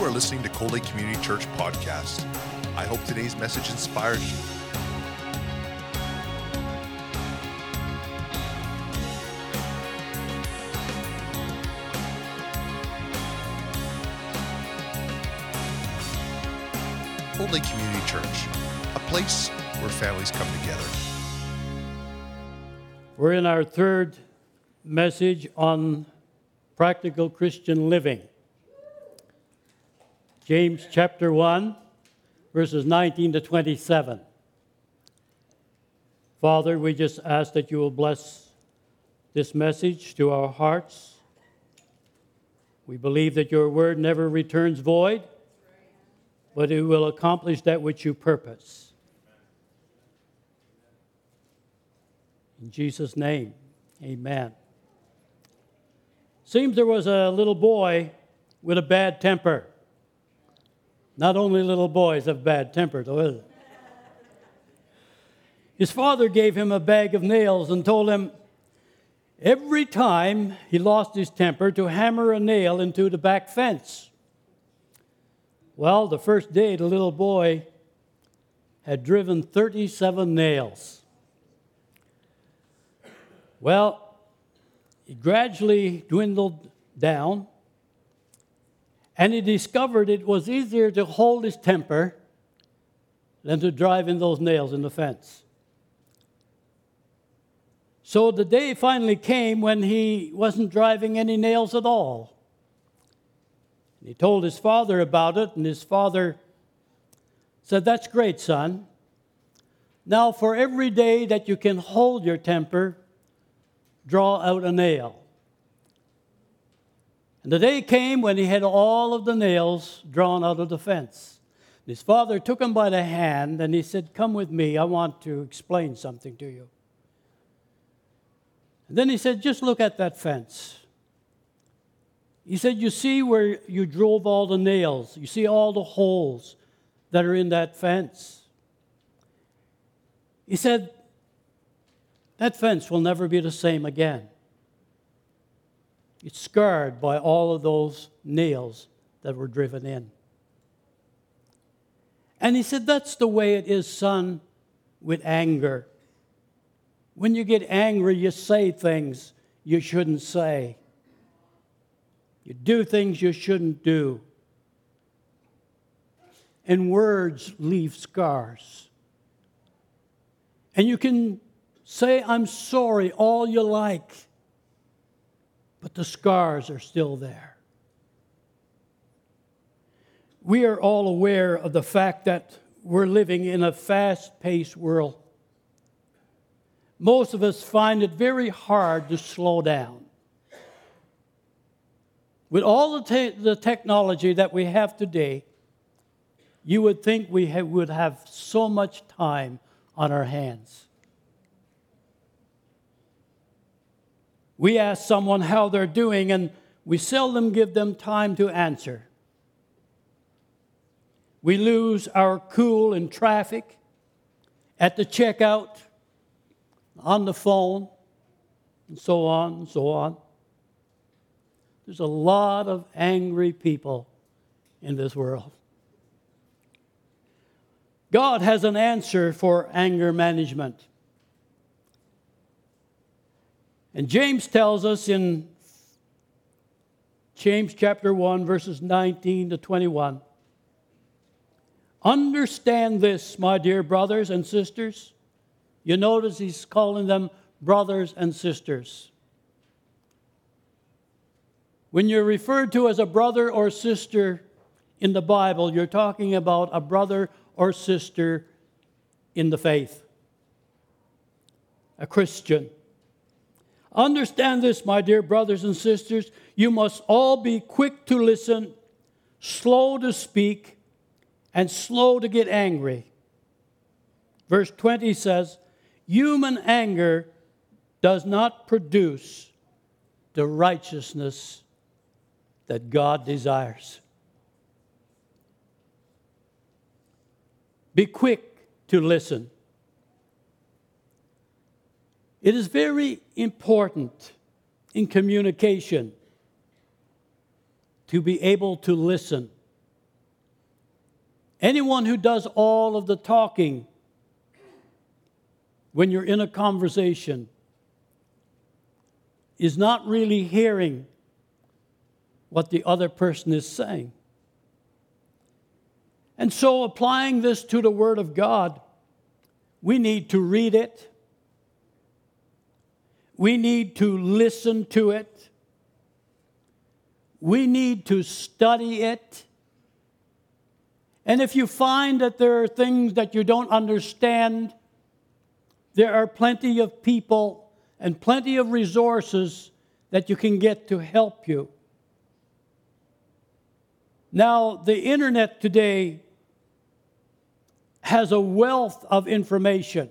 You are listening to Cold Lake Community Church podcast. I hope today's message inspires you. Cold Lake Community Church, a place where families come together. We're in our third message on practical Christian living. James chapter 1, verses 19 to 27. Father, we just ask that you will bless this message to our hearts. We believe that your word never returns void, but it will accomplish that which you purpose. In Jesus' name, amen. Seems there was a little boy with a bad temper. Not only little boys have bad temper, though, is it? His father gave him a bag of nails and told him every time he lost his temper to hammer a nail into the back fence. Well, the first day, the little boy had driven 37 nails. Well, it gradually dwindled down, and he discovered it was easier to hold his temper than to drive in those nails in the fence. So the day finally came when he wasn't driving any nails at all. He told his father about it, and his father said, That's great, son. Now, for every day that you can hold your temper, draw out a nail. And the day came when he had all of the nails drawn out of the fence. His father took him by the hand and he said, Come with me, I want to explain something to you. And then he said, Just look at that fence. He said, You see where you drove all the nails, you see all the holes that are in that fence. He said, That fence will never be the same again. It's scarred by all of those nails that were driven in. And he said, That's the way it is, son, with anger. When you get angry, you say things you shouldn't say. You do things you shouldn't do. And words leave scars. And you can say, I'm sorry, all you like, but the scars are still there. We are all aware of the fact that we're living in a fast paced world. Most of us find it very hard to slow down. With all the, te- the technology that we have today, you would think we ha- would have so much time on our hands. We ask someone how they're doing, and we seldom give them time to answer. We lose our cool in traffic, at the checkout, on the phone, and so on and so on. There's a lot of angry people in this world. God has an answer for anger management. And James tells us in James chapter 1, verses 19 to 21 Understand this, my dear brothers and sisters. You notice he's calling them brothers and sisters. When you're referred to as a brother or sister in the Bible, you're talking about a brother or sister in the faith, a Christian. Understand this, my dear brothers and sisters. You must all be quick to listen, slow to speak, and slow to get angry. Verse 20 says, Human anger does not produce the righteousness that God desires. Be quick to listen. It is very important in communication to be able to listen Anyone who does all of the talking when you're in a conversation is not really hearing what the other person is saying. And so, applying this to the Word of God, we need to read it, we need to listen to it, we need to study it. And if you find that there are things that you don't understand, there are plenty of people and plenty of resources that you can get to help you. Now, the internet today has a wealth of information.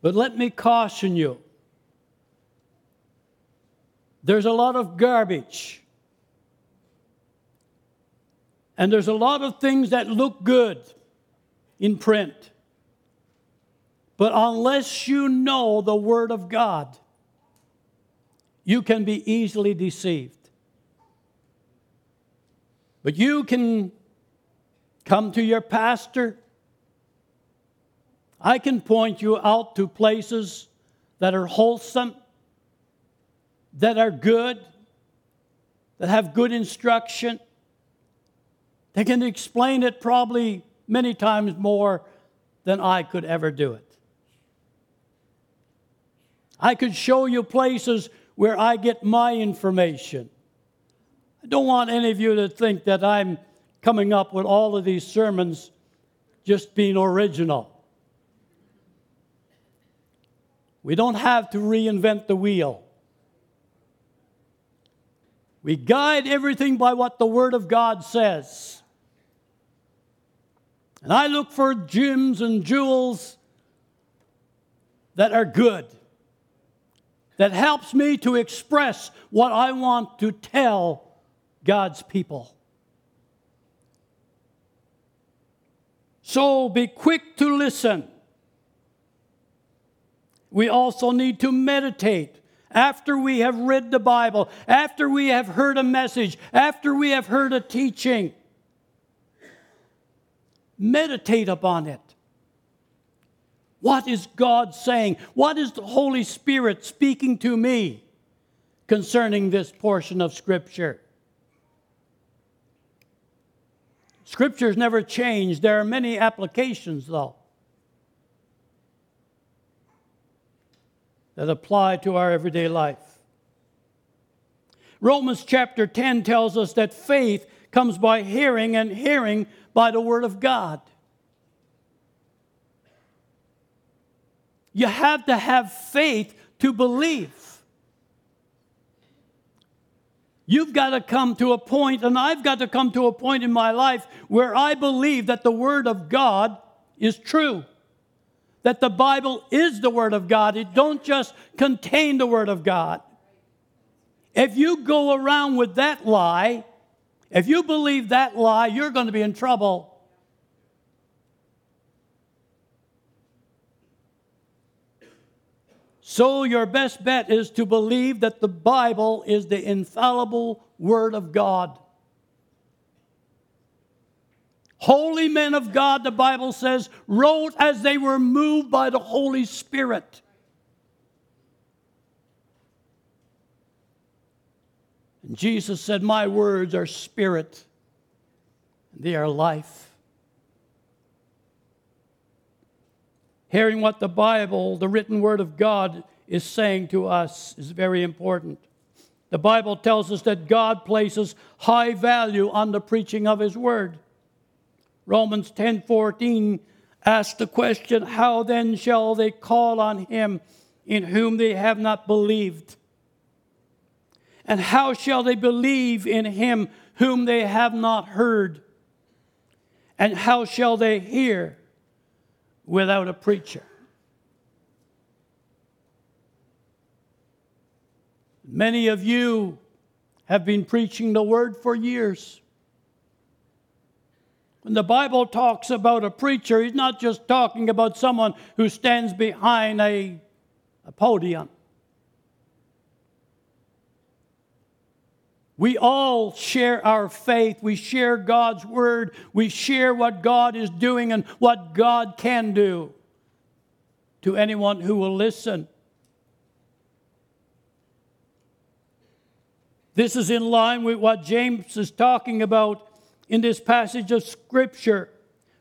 But let me caution you there's a lot of garbage. And there's a lot of things that look good in print. But unless you know the Word of God, you can be easily deceived. But you can come to your pastor. I can point you out to places that are wholesome, that are good, that have good instruction. They can explain it probably many times more than I could ever do it. I could show you places where I get my information. I don't want any of you to think that I'm coming up with all of these sermons just being original. We don't have to reinvent the wheel. We guide everything by what the Word of God says. And I look for gems and jewels that are good, that helps me to express what I want to tell God's people. So be quick to listen. We also need to meditate after we have read the Bible, after we have heard a message, after we have heard a teaching. Meditate upon it. What is God saying? What is the Holy Spirit speaking to me concerning this portion of Scripture? Scriptures never change. There are many applications, though, that apply to our everyday life. Romans chapter 10 tells us that faith comes by hearing, and hearing by the Word of God. You have to have faith to believe. You've got to come to a point, and I've got to come to a point in my life where I believe that the Word of God is true. That the Bible is the Word of God. It don't just contain the Word of God. If you go around with that lie, if you believe that lie, you're going to be in trouble. So, your best bet is to believe that the Bible is the infallible Word of God. Holy men of God, the Bible says, wrote as they were moved by the Holy Spirit. And Jesus said, My words are spirit, they are life. Hearing what the Bible, the written word of God, is saying to us is very important. The Bible tells us that God places high value on the preaching of his word. Romans 10:14 asks the question, how then shall they call on him in whom they have not believed? And how shall they believe in him whom they have not heard? And how shall they hear without a preacher. Many of you have been preaching the word for years. When the Bible talks about a preacher, he's not just talking about someone who stands behind a, a podium. We all share our faith. We share God's word. We share what God is doing and what God can do to anyone who will listen. This is in line with what James is talking about in this passage of Scripture.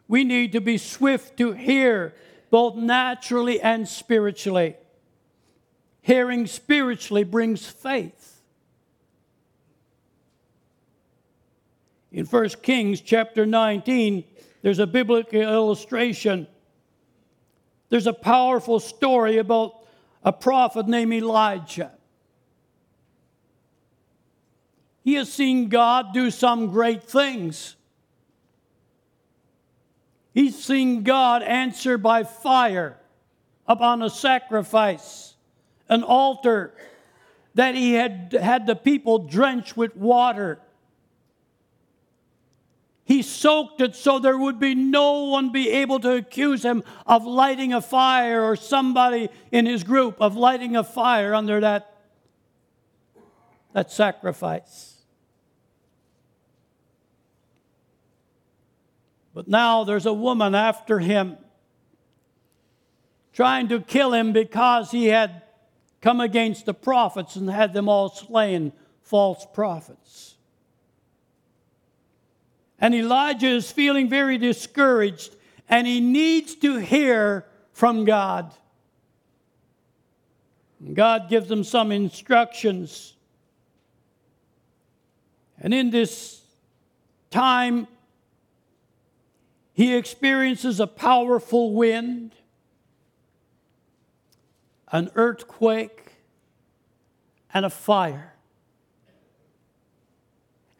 We need to be swift to hear, both naturally and spiritually. Hearing spiritually brings faith. In 1 Kings chapter 19, there's a biblical illustration. There's a powerful story about a prophet named Elijah. He has seen God do some great things. He's seen God answer by fire upon a sacrifice, an altar that he had had the people drench with water. He soaked it so there would be no one be able to accuse him of lighting a fire or somebody in his group of lighting a fire under that, that sacrifice. But now there's a woman after him trying to kill him because he had come against the prophets and had them all slain, false prophets. And Elijah is feeling very discouraged and he needs to hear from God. And God gives him some instructions. And in this time, he experiences a powerful wind, an earthquake, and a fire.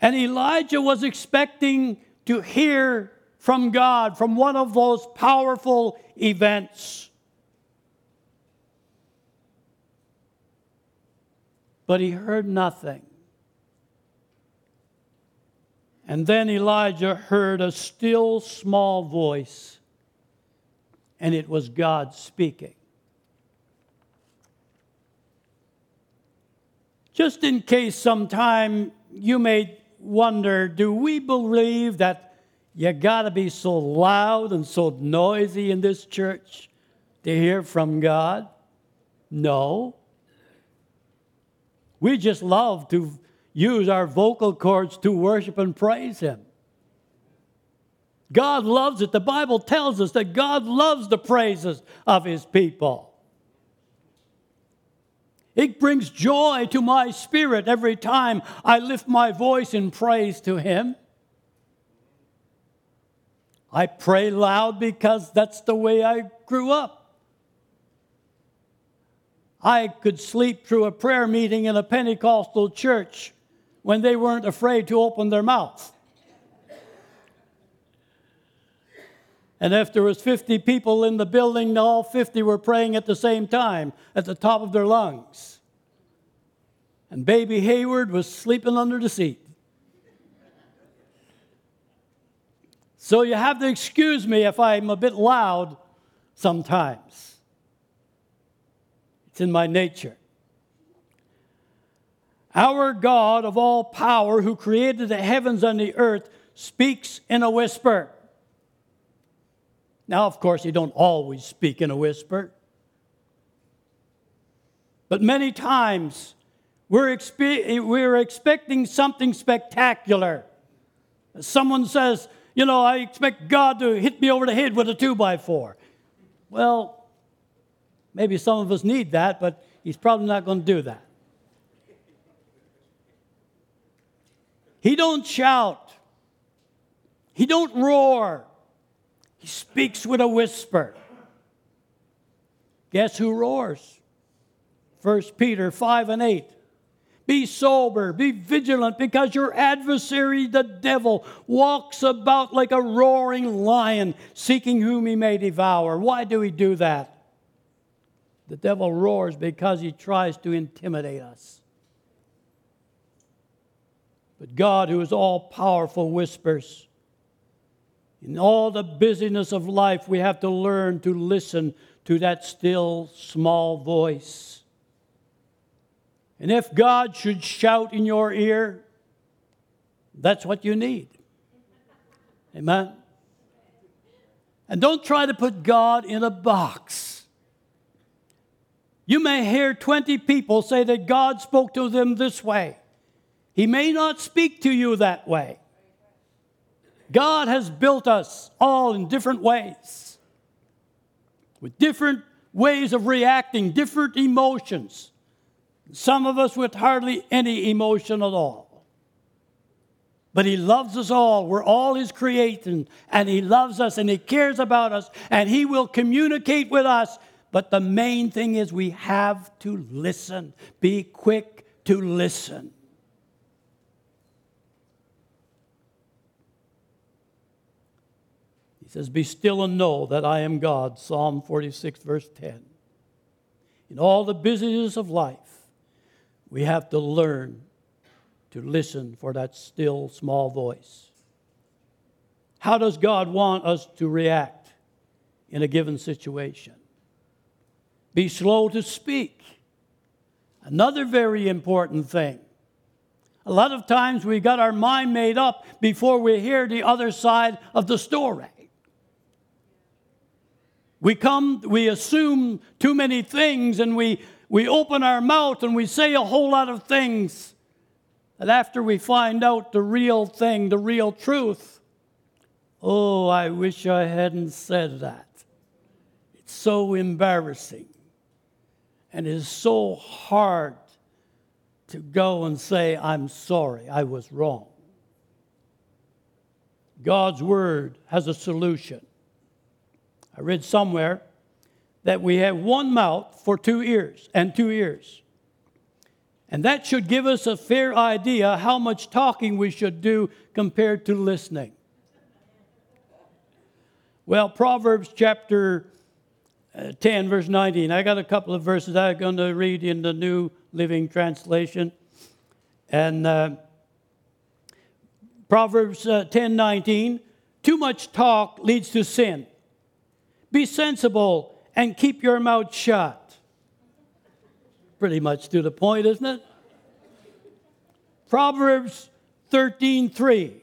And Elijah was expecting to hear from God from one of those powerful events. But he heard nothing. And then Elijah heard a still small voice, and it was God speaking. Just in case sometime you may wonder do we believe that you got to be so loud and so noisy in this church to hear from God? No. We just love to use our vocal cords to worship and praise Him. God loves it. The Bible tells us that God loves the praises of His people. It brings joy to my spirit every time I lift my voice in praise to Him. I pray loud because that's the way I grew up. I could sleep through a prayer meeting in a Pentecostal church when they weren't afraid to open their mouth. And if there was 50 people in the building, all 50 were praying at the same time at the top of their lungs. And baby Hayward was sleeping under the seat. So you have to excuse me if I'm a bit loud sometimes. It's in my nature. Our God of all power, who created the heavens and the earth, speaks in a whisper. Now, of course, he don't always speak in a whisper. But many times we're, expe- we're expecting something spectacular. Someone says, you know, I expect God to hit me over the head with a two by four. Well, maybe some of us need that, but he's probably not going to do that. He don't shout. He don't roar. He speaks with a whisper. Guess who roars? 1 Peter 5 and 8. Be sober, be vigilant, because your adversary, the devil, walks about like a roaring lion, seeking whom he may devour. Why do he do that? The devil roars because he tries to intimidate us. But God, who is all powerful, whispers. In all the busyness of life, we have to learn to listen to that still small voice. And if God should shout in your ear, That's what you need. Amen? And don't try to put God in a box. You may hear 20 people say that God spoke to them this way. He may not speak to you that way. God has built us all in different ways, with different ways of reacting, different emotions. Some of us with hardly any emotion at all. But He loves us all. We're all His creation, and He loves us, and He cares about us, and He will communicate with us. But the main thing is we have to listen. Be quick to listen. He says, Be still and know that I am God. Psalm 46, verse 10. In all the busyness of life, we have to learn to listen for that still small voice. How does God want us to react in a given situation? Be slow to speak. Another very important thing. A lot of times we got our mind made up before we hear the other side of the story. We come, we assume too many things, and we, we open our mouth and we say a whole lot of things. And after we find out the real thing, the real truth, oh, I wish I hadn't said that. It's so embarrassing. And it is so hard to go and say, I'm sorry, I was wrong. God's word has a solution. I read somewhere that we have one mouth for two ears and two ears. And that should give us a fair idea how much talking we should do compared to listening. Well, Proverbs chapter uh, 10, verse 19. I got a couple of verses I'm going to read in the New Living Translation. And uh, Proverbs uh, 10, 19. Too much talk leads to sin. Be sensible and keep your mouth shut. Pretty much to the point, isn't it? Proverbs 13:3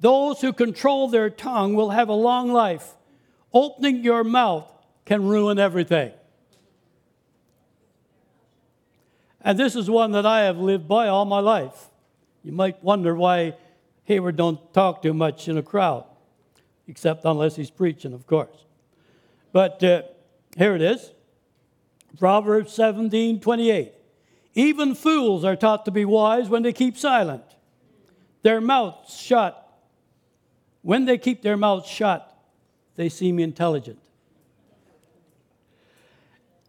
Those who control their tongue will have a long life. Opening your mouth can ruin everything. And this is one that I have lived by all my life. You might wonder why Hayward don't talk too much in a crowd, except unless he's preaching, of course. But uh, here it is Proverbs 17 28. Even fools are taught to be wise when they keep silent, their mouths shut. When they keep their mouths shut, they seem intelligent.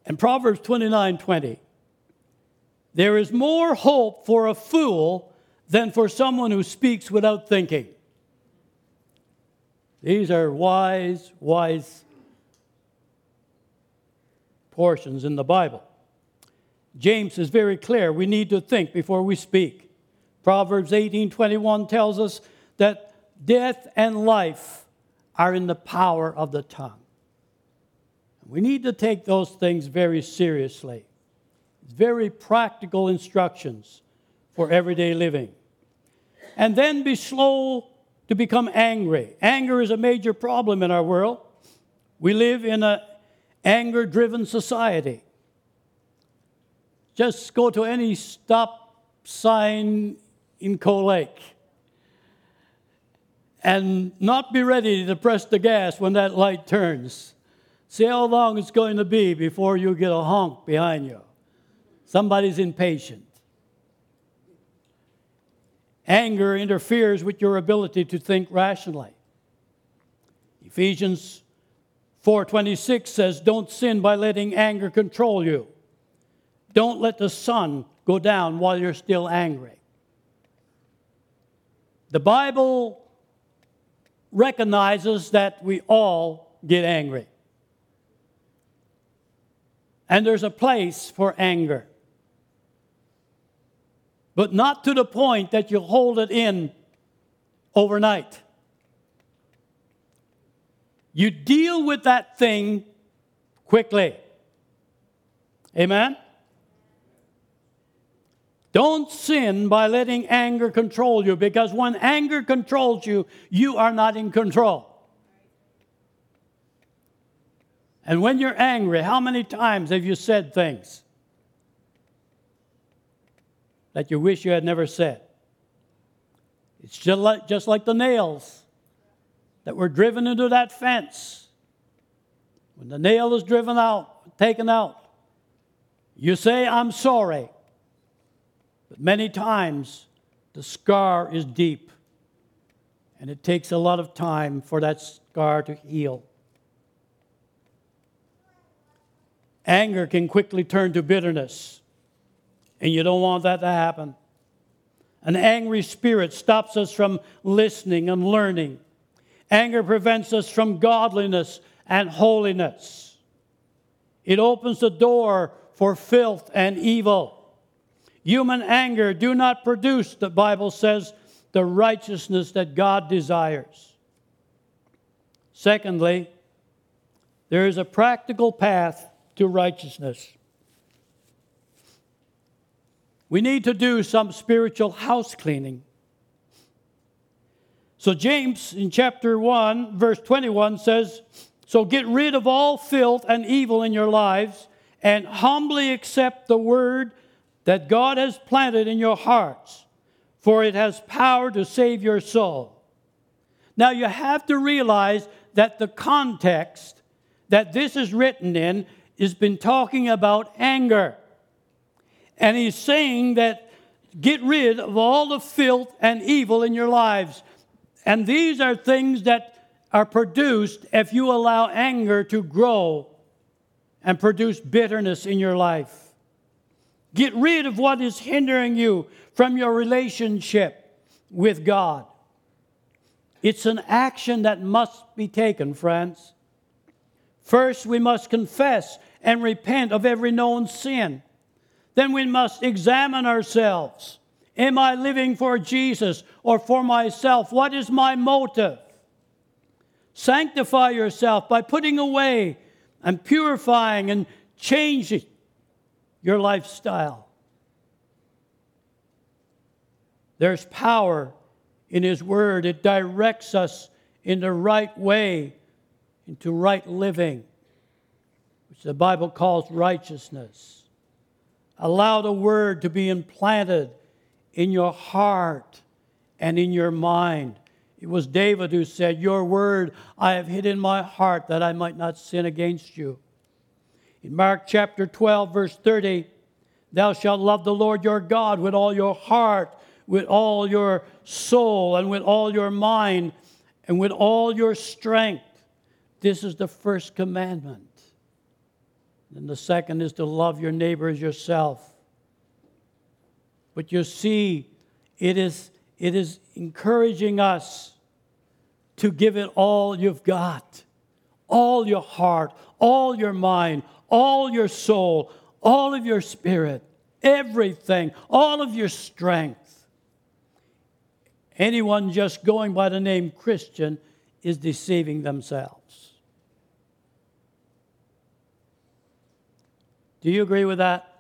And Proverbs 29 20. There is more hope for a fool than for someone who speaks without thinking. These are wise, wise portions in the Bible. James is very clear. We need to think before we speak. Proverbs 18:21 tells us that death and life are in the power of the tongue. We need to take those things very seriously. Very practical instructions for everyday living. And then be slow to become angry. Anger is a major problem in our world. We live in an anger driven society. Just go to any stop sign in Cold Lake and not be ready to press the gas when that light turns. See how long it's going to be before you get a honk behind you. Somebody's impatient. Anger interferes with your ability to think rationally. Ephesians 4:26 says, "Don't sin by letting anger control you. Don't let the sun go down while you're still angry." The Bible recognizes that we all get angry. And there's a place for anger. But not to the point that you hold it in overnight. You deal with that thing quickly. Amen? Don't sin by letting anger control you because when anger controls you, you are not in control. And when you're angry, how many times have you said things that you wish you had never said? It's just like, just like the nails that were driven into that fence. When the nail is driven out, taken out, you say, I'm sorry. But many times the scar is deep, and it takes a lot of time for that scar to heal. Anger can quickly turn to bitterness, and you don't want that to happen. An angry spirit stops us from listening and learning. Anger prevents us from godliness and holiness. It opens the door for filth and evil. Human anger do not produce, the Bible says, the righteousness that God desires. Secondly, there is a practical path to righteousness. We need to do some spiritual house cleaning. So, James in chapter 1, verse 21 says, So get rid of all filth and evil in your lives and humbly accept the word that God has planted in your hearts, for it has power to save your soul. Now, you have to realize that the context that this is written in has been talking about anger. And he's saying that get rid of all the filth and evil in your lives. And these are things that are produced if you allow anger to grow and produce bitterness in your life. Get rid of what is hindering you from your relationship with God. It's an action that must be taken, friends. First, we must confess and repent of every known sin. Then we must examine ourselves. Am I living for Jesus or for myself? What is my motive? Sanctify yourself by putting away and purifying and changing your lifestyle. There's power in His Word, it directs us in the right way, into right living which the Bible calls righteousness. Allow the word to be implanted in your heart and in your mind. It was David who said, Your word I have hid in my heart that I might not sin against you. In Mark chapter 12, verse 30, Thou shalt love the Lord your God with all your heart, with all your soul, and with all your mind, and with all your strength. This is the first commandment. And the second is to love your neighbor as yourself. But you see, it is, it is encouraging us to give it all you've got all your heart, all your mind, all your soul, all of your spirit, everything, all of your strength. Anyone just going by the name Christian is deceiving themselves. Do you agree with that?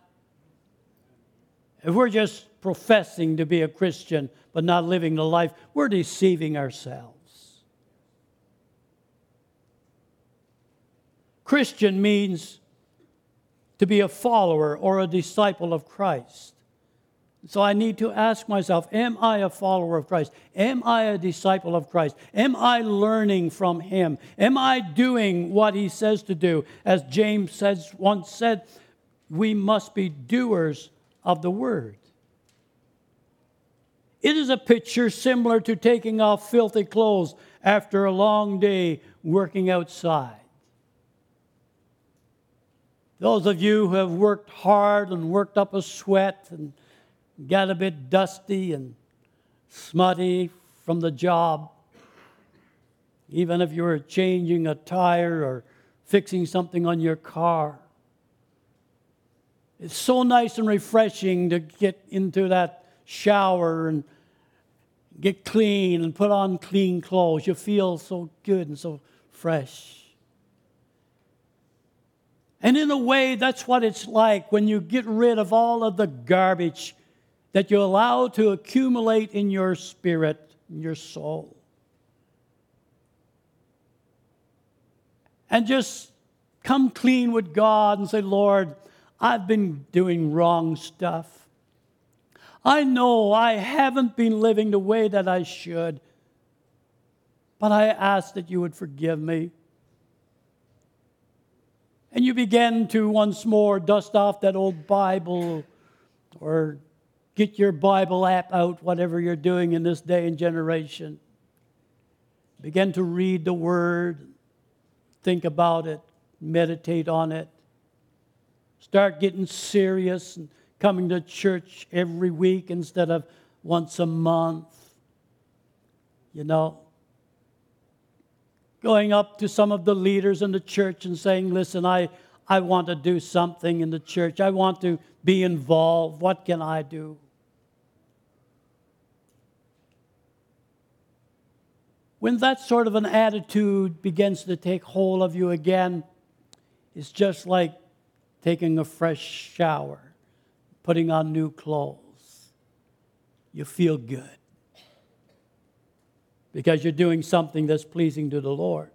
If we're just professing to be a Christian but not living the life, we're deceiving ourselves. Christian means to be a follower or a disciple of Christ. So I need to ask myself Am I a follower of Christ? Am I a disciple of Christ? Am I learning from Him? Am I doing what He says to do? As James says, once said, we must be doers of the word. It is a picture similar to taking off filthy clothes after a long day working outside. Those of you who have worked hard and worked up a sweat and got a bit dusty and smutty from the job, even if you were changing a tire or fixing something on your car, it's so nice and refreshing to get into that shower and get clean and put on clean clothes. You feel so good and so fresh. And in a way, that's what it's like when you get rid of all of the garbage that you allow to accumulate in your spirit, in your soul. And just come clean with God and say, Lord, I've been doing wrong stuff. I know I haven't been living the way that I should, but I ask that you would forgive me. And you begin to once more dust off that old Bible or get your Bible app out, whatever you're doing in this day and generation. Begin to read the Word, think about it, meditate on it. Start getting serious and coming to church every week instead of once a month. You know, going up to some of the leaders in the church and saying, Listen, I, I want to do something in the church. I want to be involved. What can I do? When that sort of an attitude begins to take hold of you again, it's just like taking a fresh shower, putting on new clothes. You feel good because you're doing something that's pleasing to the Lord.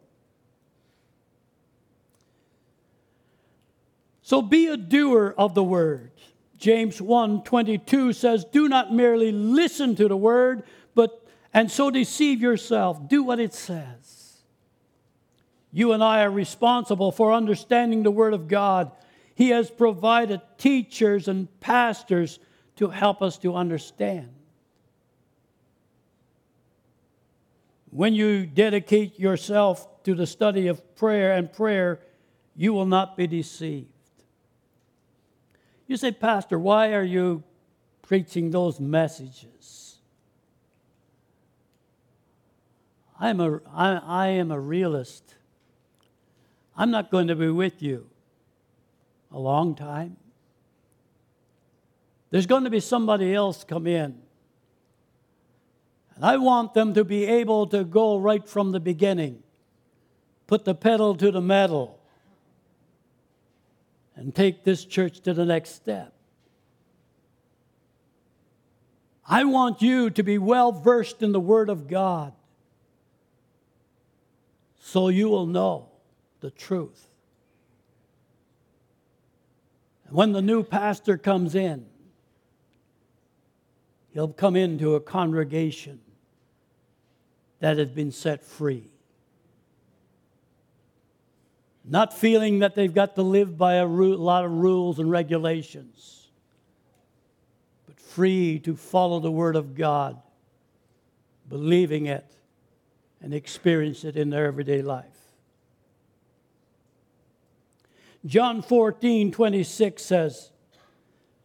So be a doer of the word. James 1 22 says, Do not merely listen to the word, but and so deceive yourself. Do what it says. You and I are responsible for understanding the word of God he has provided teachers and pastors to help us to understand. When you dedicate yourself to the study of prayer and prayer, you will not be deceived. You say, Pastor, why are you preaching those messages? I'm a, I, I am a realist. I'm not going to be with you a long time. There's going to be somebody else come in. And I want them to be able to go right from the beginning, put the pedal to the metal, and take this church to the next step. I want you to be well versed in the Word of God so you will know the truth. When the new pastor comes in, he'll come into a congregation that has been set free. Not feeling that they've got to live by a lot of rules and regulations, but free to follow the Word of God, believing it, and experience it in their everyday life. John 14, 26 says,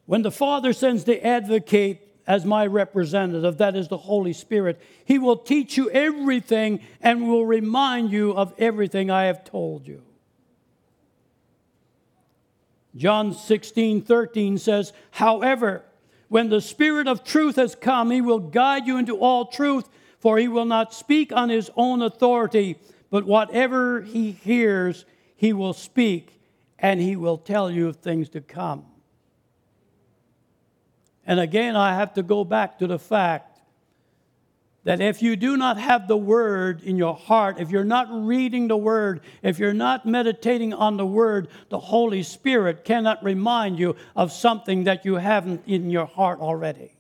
When the Father sends the advocate as my representative, that is the Holy Spirit, he will teach you everything and will remind you of everything I have told you. John 16, 13 says, However, when the Spirit of truth has come, he will guide you into all truth, for he will not speak on his own authority, but whatever he hears, he will speak and he will tell you of things to come. And again, I have to go back to the fact that if you do not have the Word in your heart, if you're not reading the Word, if you're not meditating on the Word, the Holy Spirit cannot remind you of something that you haven't in your heart already.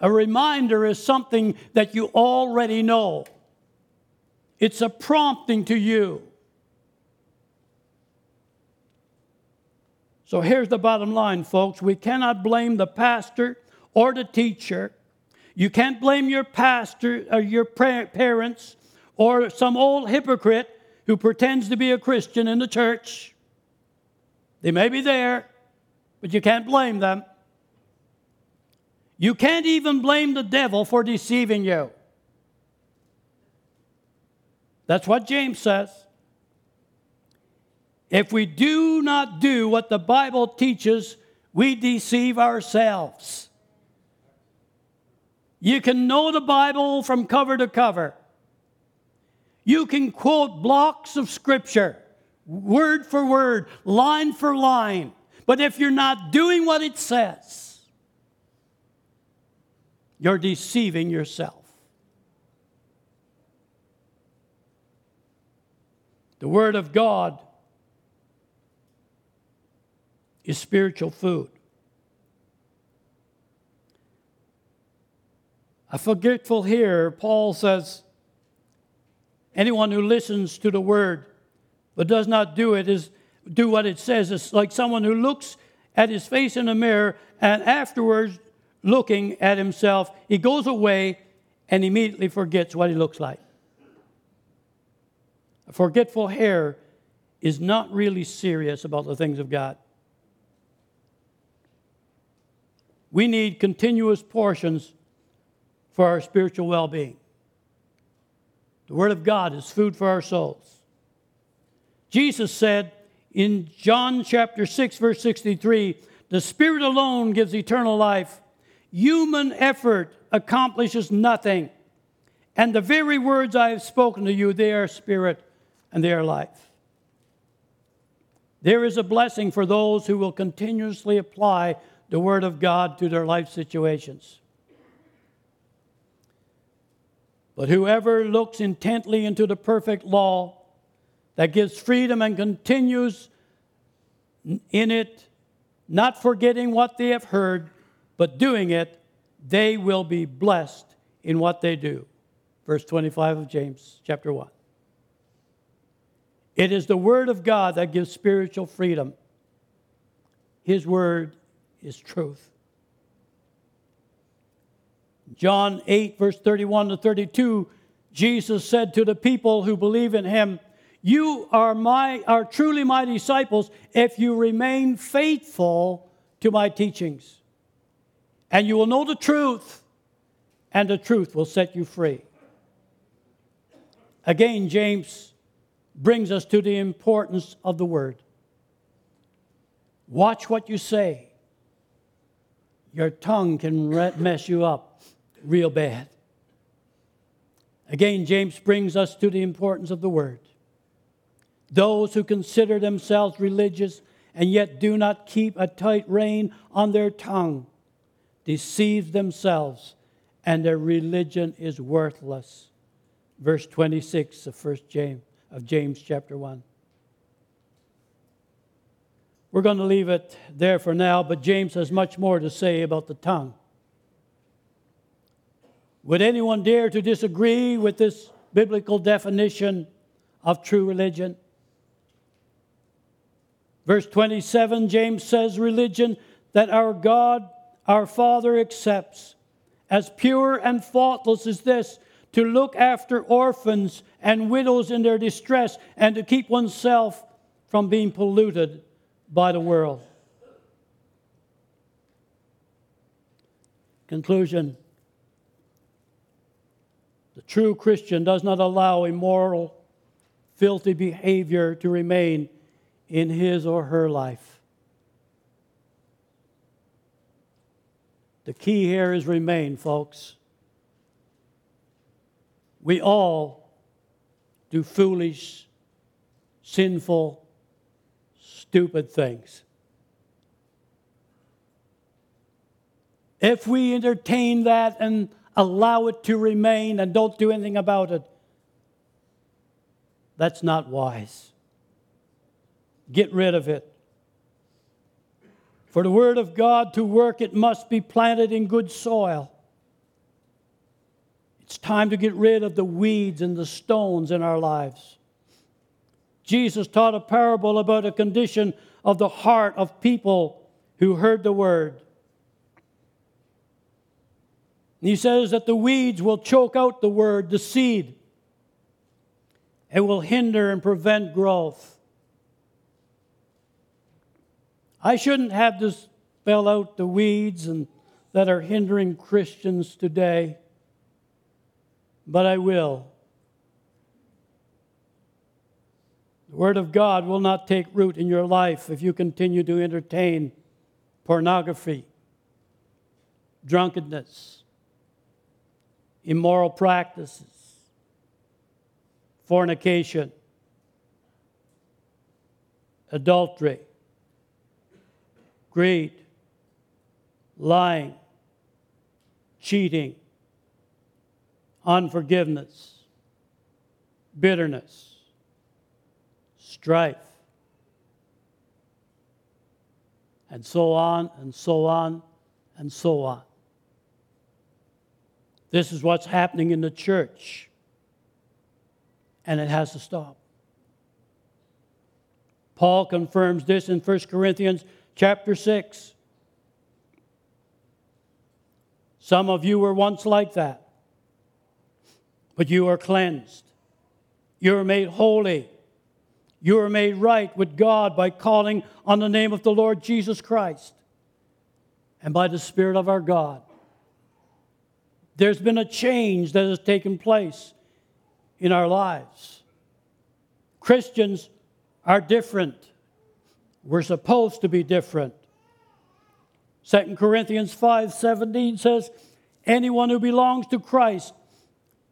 A reminder is something that you already know. It's a prompting to you. So here's the bottom line, folks. We cannot blame the pastor or the teacher. You can't blame your pastor or your parents or some old hypocrite who pretends to be a Christian in the church. They may be there, but you can't blame them. You can't even blame the devil for deceiving you. That's what James says. If we do not do what the Bible teaches, we deceive ourselves. You can know the Bible from cover to cover. You can quote blocks of Scripture, word for word, line for line. But if you're not doing what it says, you're deceiving yourself. The Word of God is spiritual food. A forgetful hearer, Paul says, anyone who listens to the Word but does not do it is do what it says. It's like someone who looks at his face in a mirror and afterwards looking at himself, he goes away and immediately forgets what he looks like. A forgetful hair is not really serious about the things of God. We need continuous portions for our spiritual well being. The Word of God is food for our souls. Jesus said in John chapter 6, verse 63, the Spirit alone gives eternal life. Human effort accomplishes nothing. And the very words I have spoken to you, they are spirit and they are life. There is a blessing for those who will continuously apply the Word of God to their life situations. But whoever looks intently into the perfect law that gives freedom and continues in it, not forgetting what they have heard, but doing it, they will be blessed in what they do. Verse 25 of James, chapter 1. It is the Word of God that gives spiritual freedom. His Word is truth. John 8, verse 31 to 32, Jesus said to the people who believe in him, You are, my, are truly my disciples if you remain faithful to my teachings. And you will know the truth, and the truth will set you free. Again, James brings us to the importance of the word. Watch what you say. Your tongue can mess you up real bad. Again, James brings us to the importance of the word. Those who consider themselves religious and yet do not keep a tight rein on their tongue deceive themselves and their religion is worthless. Verse 26 of 1 James of James chapter 1. We're going to leave it there for now, but James has much more to say about the tongue. Would anyone dare to disagree with this biblical definition of true religion? Verse 27, James says, Religion that our God, our Father, accepts as pure and faultless as this to look after orphans and widows in their distress and to keep oneself from being polluted by the world. Conclusion The true Christian does not allow immoral, filthy behavior to remain in his or her life. The key here is remain, folks. We all do foolish, sinful, stupid things. If we entertain that and allow it to remain and don't do anything about it, that's not wise. Get rid of it. For the Word of God to work, it must be planted in good soil. It's time to get rid of the weeds and the stones in our lives. Jesus taught a parable about a condition of the heart of people who heard the word. he says that the weeds will choke out the word, the seed. It will hinder and prevent growth. I shouldn't have to spell out the weeds and that are hindering Christians today but I will. The Word of God will not take root in your life if you continue to entertain pornography, drunkenness, immoral practices, fornication, adultery, greed, lying, cheating, unforgiveness, bitterness, strife, and so on and so on and so on. This is what's happening in the church, and it has to stop. Paul confirms this in 1 Corinthians chapter 6. Some of you were once like that, but you are cleansed. You are made holy. You are made right with God by calling on the name of the Lord Jesus Christ and by the Spirit of our God. There's been a change that has taken place in our lives. Christians are different. We're supposed to be different. 2 Corinthians 5:17 says, "Anyone who belongs to Christ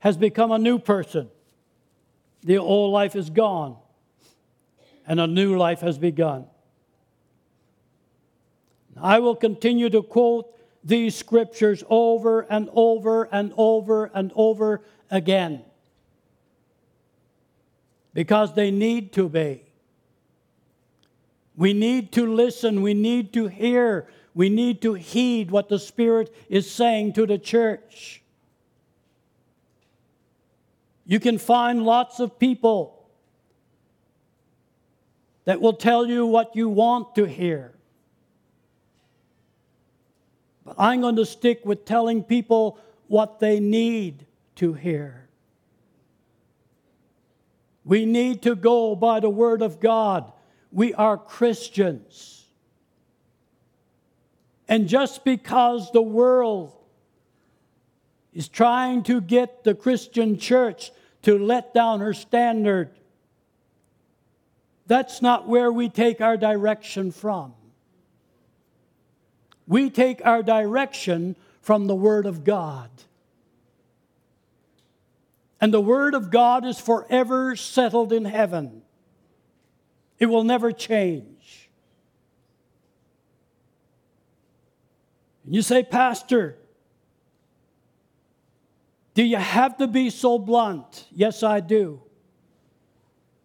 has become a new person. The old life is gone, and a new life has begun." I will continue to quote these scriptures over and over and over and over again because they need to be. We need to listen, we need to hear, we need to heed what the Spirit is saying to the church. You can find lots of people that will tell you what you want to hear. But I'm going to stick with telling people what they need to hear. We need to go by the Word of God. We are Christians. And just because the world is trying to get the Christian church to let down her standard, that's not where we take our direction from. We take our direction from the Word of God. And the Word of God is forever settled in heaven, it will never change. And you say, Pastor, do you have to be so blunt? Yes, I do.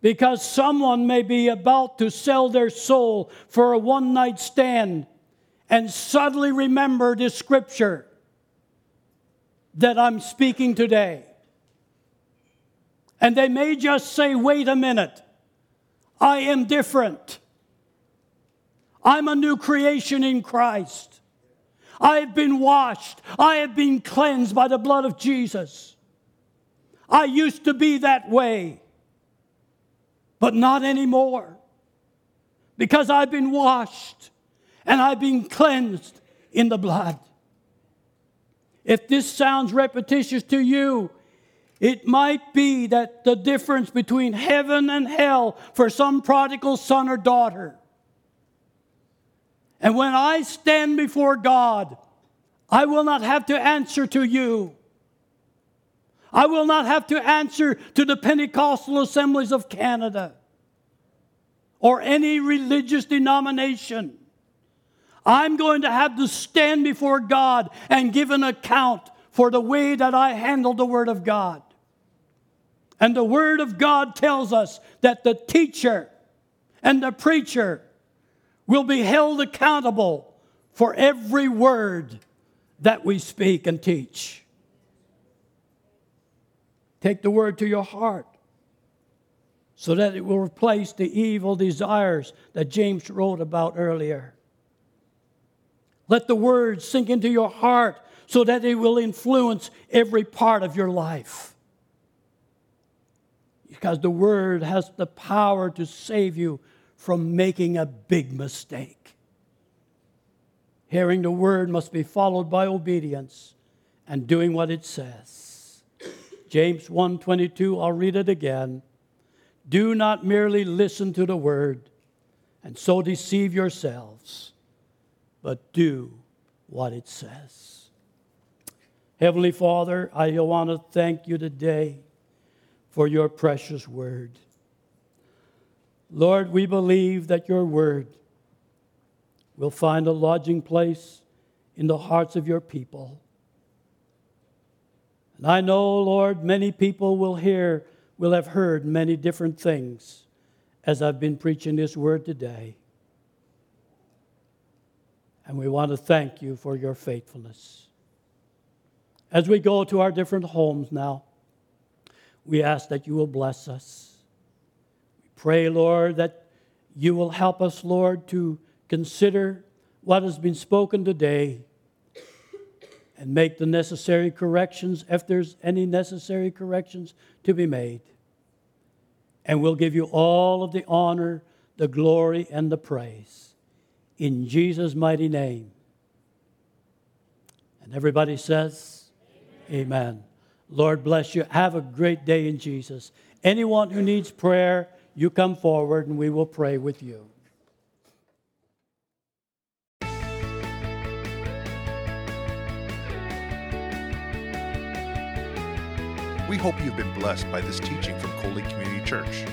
Because someone may be about to sell their soul for a one night stand and suddenly remember this scripture that I'm speaking today. And they may just say, wait a minute, I am different. I'm a new creation in Christ. I have been washed. I have been cleansed by the blood of Jesus. I used to be that way, but not anymore because I've been washed and I've been cleansed in the blood. If this sounds repetitious to you, it might be that the difference between heaven and hell for some prodigal son or daughter. And when I stand before God, I will not have to answer to you. I will not have to answer to the Pentecostal assemblies of Canada or any religious denomination. I'm going to have to stand before God and give an account for the way that I handled the Word of God. And the Word of God tells us that the teacher and the preacher will be held accountable for every word that we speak and teach. Take the Word to your heart so that it will replace the evil desires that James wrote about earlier. Let the word sink into your heart so that it will influence every part of your life. Because the word has the power to save you from making a big mistake. Hearing the word must be followed by obedience and doing what it says. James 1:22, I'll read it again. Do not merely listen to the word and so deceive yourselves but do what it says. Heavenly Father, I want to thank you today for your precious word. Lord, we believe that your word will find a lodging place in the hearts of your people. And I know, Lord, many people will hear, will have heard many different things as I've been preaching this word today. And we want to thank you for your faithfulness. As we go to our different homes now, we ask that you will bless us. Pray, Lord, that you will help us, Lord, to consider what has been spoken today and make the necessary corrections if there's any necessary corrections to be made. And we'll give you all of the honor, the glory, and the praise. In Jesus' mighty name. And everybody says, Amen. Amen. Lord bless you. Have a great day in Jesus. Anyone who needs prayer, you come forward and we will pray with you. We hope you've been blessed by this teaching from Cold Community Church.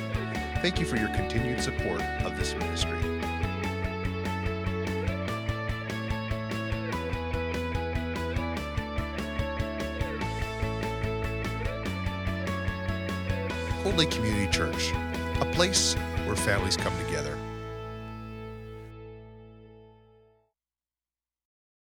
Thank you for your continued support of this ministry. Lake Community Church, a place where families come together.